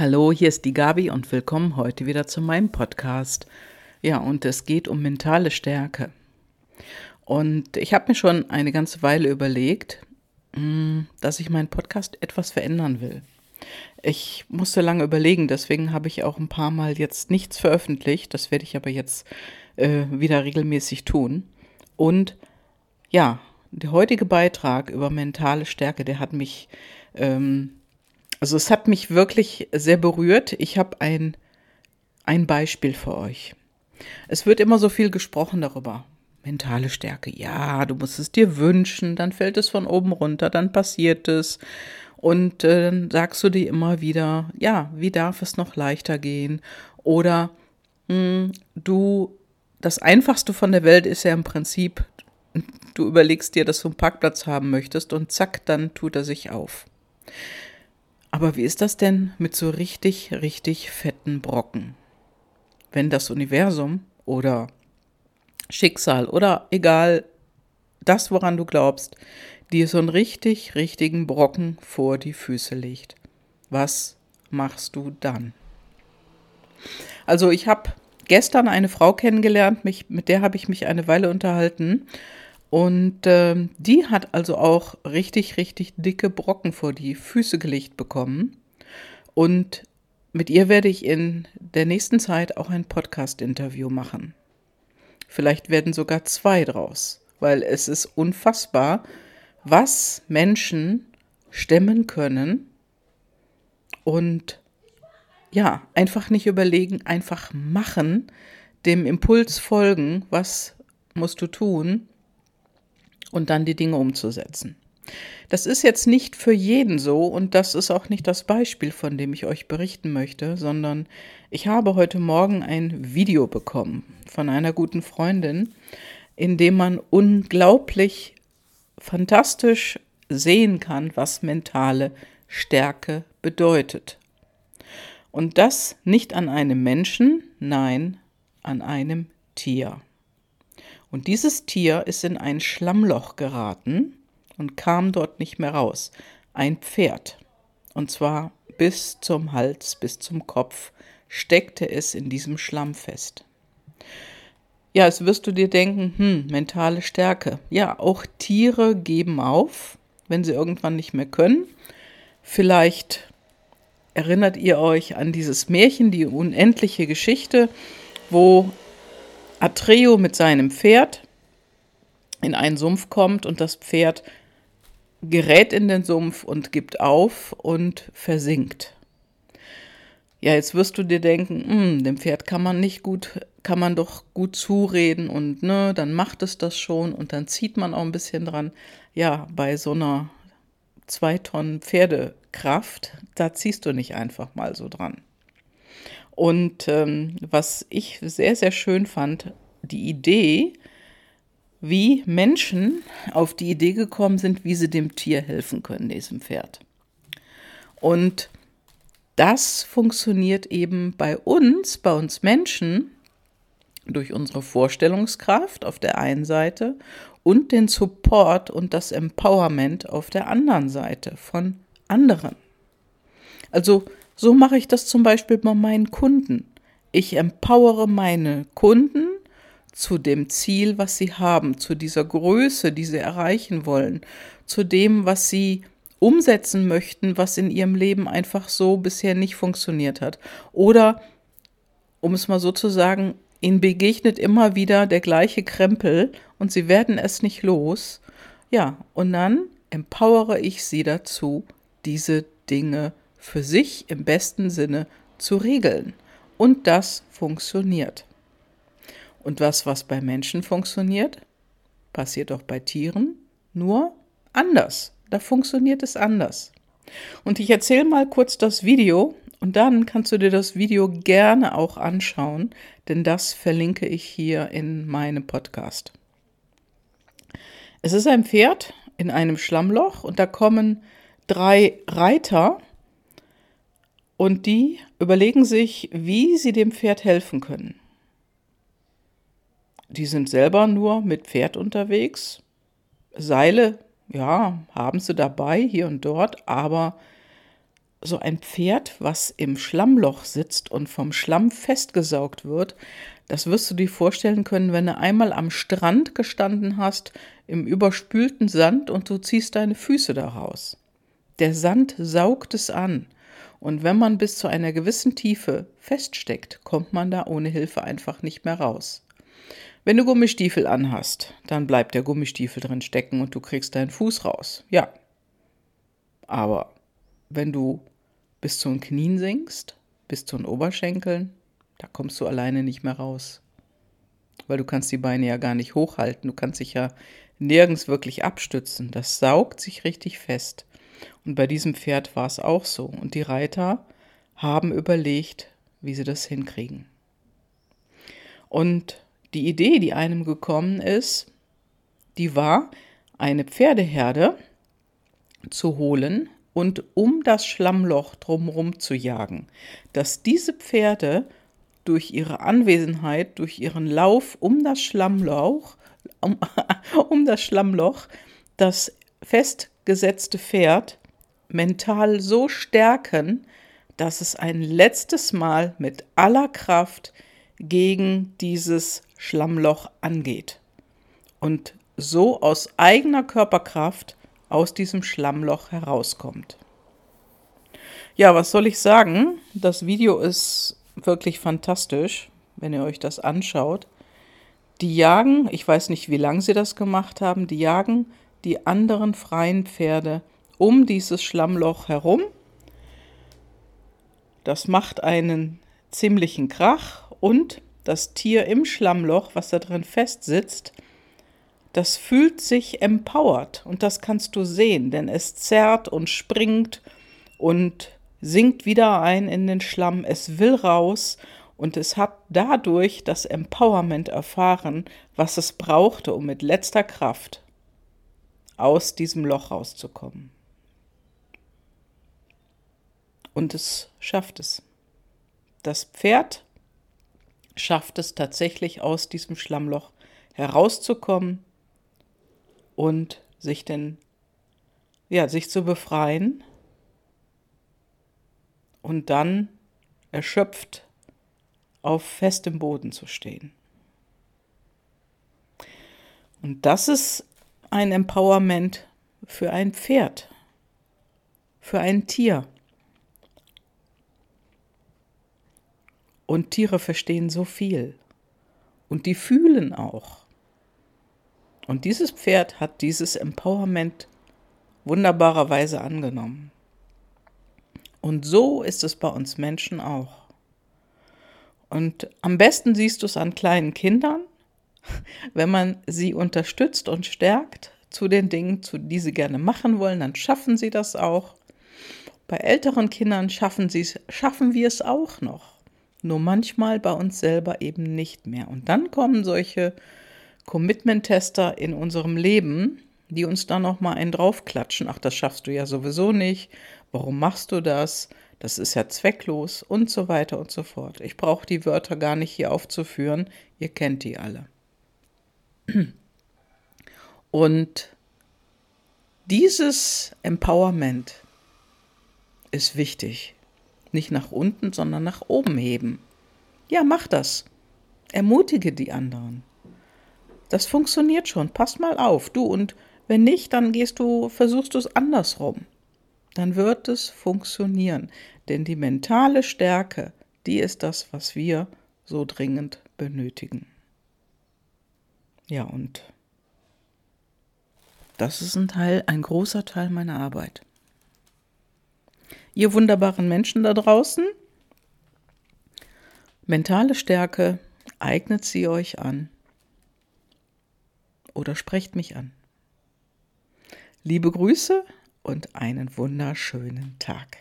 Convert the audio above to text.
Hallo, hier ist die Gabi und willkommen heute wieder zu meinem Podcast. Ja, und es geht um mentale Stärke. Und ich habe mir schon eine ganze Weile überlegt, hm, dass ich meinen Podcast etwas verändern will. Ich musste lange überlegen, deswegen habe ich auch ein paar Mal jetzt nichts veröffentlicht. Das werde ich aber jetzt äh, wieder regelmäßig tun. Und ja, der heutige Beitrag über mentale Stärke, der hat mich ähm, also es hat mich wirklich sehr berührt. Ich habe ein, ein Beispiel für euch. Es wird immer so viel gesprochen darüber. Mentale Stärke. Ja, du musst es dir wünschen, dann fällt es von oben runter, dann passiert es. Und äh, dann sagst du dir immer wieder, ja, wie darf es noch leichter gehen? Oder mh, hm, du, das Einfachste von der Welt ist ja im Prinzip, du überlegst dir, dass du einen Parkplatz haben möchtest und zack, dann tut er sich auf. Aber wie ist das denn mit so richtig, richtig fetten Brocken? Wenn das Universum oder Schicksal oder egal, das, woran du glaubst, dir so einen richtig, richtigen Brocken vor die Füße legt. Was machst du dann? Also ich habe gestern eine Frau kennengelernt, mich, mit der habe ich mich eine Weile unterhalten und äh, die hat also auch richtig, richtig dicke Brocken vor die Füße gelegt bekommen. Und mit ihr werde ich in der nächsten Zeit auch ein Podcast-Interview machen. Vielleicht werden sogar zwei draus, weil es ist unfassbar, was Menschen stemmen können und ja, einfach nicht überlegen, einfach machen, dem Impuls folgen, was musst du tun und dann die Dinge umzusetzen. Das ist jetzt nicht für jeden so und das ist auch nicht das Beispiel, von dem ich euch berichten möchte, sondern ich habe heute Morgen ein Video bekommen von einer guten Freundin, in dem man unglaublich fantastisch sehen kann, was mentale Stärke bedeutet. Und das nicht an einem Menschen, nein, an einem Tier. Und dieses Tier ist in ein Schlammloch geraten und kam dort nicht mehr raus. Ein Pferd. Und zwar bis zum Hals, bis zum Kopf steckte es in diesem Schlamm fest. Ja, jetzt wirst du dir denken, hm, mentale Stärke. Ja, auch Tiere geben auf, wenn sie irgendwann nicht mehr können. Vielleicht erinnert ihr euch an dieses Märchen, die unendliche Geschichte, wo Atreo mit seinem Pferd in einen Sumpf kommt und das Pferd gerät in den Sumpf und gibt auf und versinkt. Ja, jetzt wirst du dir denken, hm, dem Pferd kann man nicht gut, kann man doch gut zureden und ne, dann macht es das schon und dann zieht man auch ein bisschen dran. Ja, bei so einer zwei Tonnen Pferdekraft, da ziehst du nicht einfach mal so dran. Und ähm, was ich sehr, sehr schön fand, die Idee, wie Menschen auf die Idee gekommen sind, wie sie dem Tier helfen können, diesem Pferd. Und das funktioniert eben bei uns, bei uns Menschen, durch unsere Vorstellungskraft auf der einen Seite und den Support und das Empowerment auf der anderen Seite von anderen. Also so mache ich das zum Beispiel bei meinen Kunden. Ich empowere meine Kunden zu dem Ziel, was sie haben, zu dieser Größe, die sie erreichen wollen, zu dem, was sie umsetzen möchten, was in ihrem Leben einfach so bisher nicht funktioniert hat. Oder, um es mal so zu sagen, ihnen begegnet immer wieder der gleiche Krempel und sie werden es nicht los. Ja, und dann empowere ich sie dazu, diese Dinge für sich im besten Sinne zu regeln. Und das funktioniert. Und was, was bei Menschen funktioniert, passiert auch bei Tieren, nur anders. Da funktioniert es anders. Und ich erzähle mal kurz das Video und dann kannst du dir das Video gerne auch anschauen, denn das verlinke ich hier in meinem Podcast. Es ist ein Pferd in einem Schlammloch und da kommen drei Reiter und die überlegen sich, wie sie dem Pferd helfen können. Die sind selber nur mit Pferd unterwegs. Seile, ja, haben sie dabei, hier und dort, aber so ein Pferd, was im Schlammloch sitzt und vom Schlamm festgesaugt wird, das wirst du dir vorstellen können, wenn du einmal am Strand gestanden hast, im überspülten Sand und du ziehst deine Füße daraus. Der Sand saugt es an. Und wenn man bis zu einer gewissen Tiefe feststeckt, kommt man da ohne Hilfe einfach nicht mehr raus. Wenn du Gummistiefel anhast, dann bleibt der Gummistiefel drin stecken und du kriegst deinen Fuß raus. Ja. Aber wenn du bis zu den Knien sinkst, bis zu den Oberschenkeln, da kommst du alleine nicht mehr raus. Weil du kannst die Beine ja gar nicht hochhalten, du kannst dich ja nirgends wirklich abstützen. Das saugt sich richtig fest. Und bei diesem Pferd war es auch so. Und die Reiter haben überlegt, wie sie das hinkriegen. Und die Idee, die einem gekommen ist, die war, eine Pferdeherde zu holen und um das Schlammloch drumherum zu jagen, dass diese Pferde durch ihre Anwesenheit, durch ihren Lauf um das Schlammloch, um, um das Schlammloch, das festgesetzte Pferd mental so stärken, dass es ein letztes Mal mit aller Kraft gegen dieses Schlammloch angeht und so aus eigener Körperkraft aus diesem Schlammloch herauskommt. Ja, was soll ich sagen? Das Video ist wirklich fantastisch, wenn ihr euch das anschaut. Die jagen, ich weiß nicht, wie lange sie das gemacht haben, die jagen die anderen freien Pferde um dieses Schlammloch herum. Das macht einen ziemlichen Krach und das Tier im Schlammloch, was da drin festsitzt, das fühlt sich empowered und das kannst du sehen, denn es zerrt und springt und sinkt wieder ein in den Schlamm, es will raus und es hat dadurch das Empowerment erfahren, was es brauchte, um mit letzter Kraft aus diesem Loch rauszukommen. Und es schafft es. Das Pferd schafft es tatsächlich aus diesem Schlammloch herauszukommen und sich denn ja, sich zu befreien und dann erschöpft auf festem Boden zu stehen. Und das ist ein Empowerment für ein Pferd, für ein Tier. Und Tiere verstehen so viel. Und die fühlen auch. Und dieses Pferd hat dieses Empowerment wunderbarerweise angenommen. Und so ist es bei uns Menschen auch. Und am besten siehst du es an kleinen Kindern, wenn man sie unterstützt und stärkt zu den Dingen, zu die sie gerne machen wollen, dann schaffen sie das auch. Bei älteren Kindern schaffen, schaffen wir es auch noch nur manchmal bei uns selber eben nicht mehr. Und dann kommen solche Commitment-Tester in unserem Leben, die uns dann noch mal einen draufklatschen. Ach, das schaffst du ja sowieso nicht. Warum machst du das? Das ist ja zwecklos und so weiter und so fort. Ich brauche die Wörter gar nicht hier aufzuführen. Ihr kennt die alle. Und dieses Empowerment ist wichtig. Nicht nach unten, sondern nach oben heben. Ja, mach das. Ermutige die anderen. Das funktioniert schon. Pass mal auf. Du und wenn nicht, dann gehst du, versuchst du es andersrum. Dann wird es funktionieren. Denn die mentale Stärke, die ist das, was wir so dringend benötigen. Ja, und das ist ein Teil, ein großer Teil meiner Arbeit ihr wunderbaren Menschen da draußen. Mentale Stärke, eignet sie euch an oder sprecht mich an. Liebe Grüße und einen wunderschönen Tag.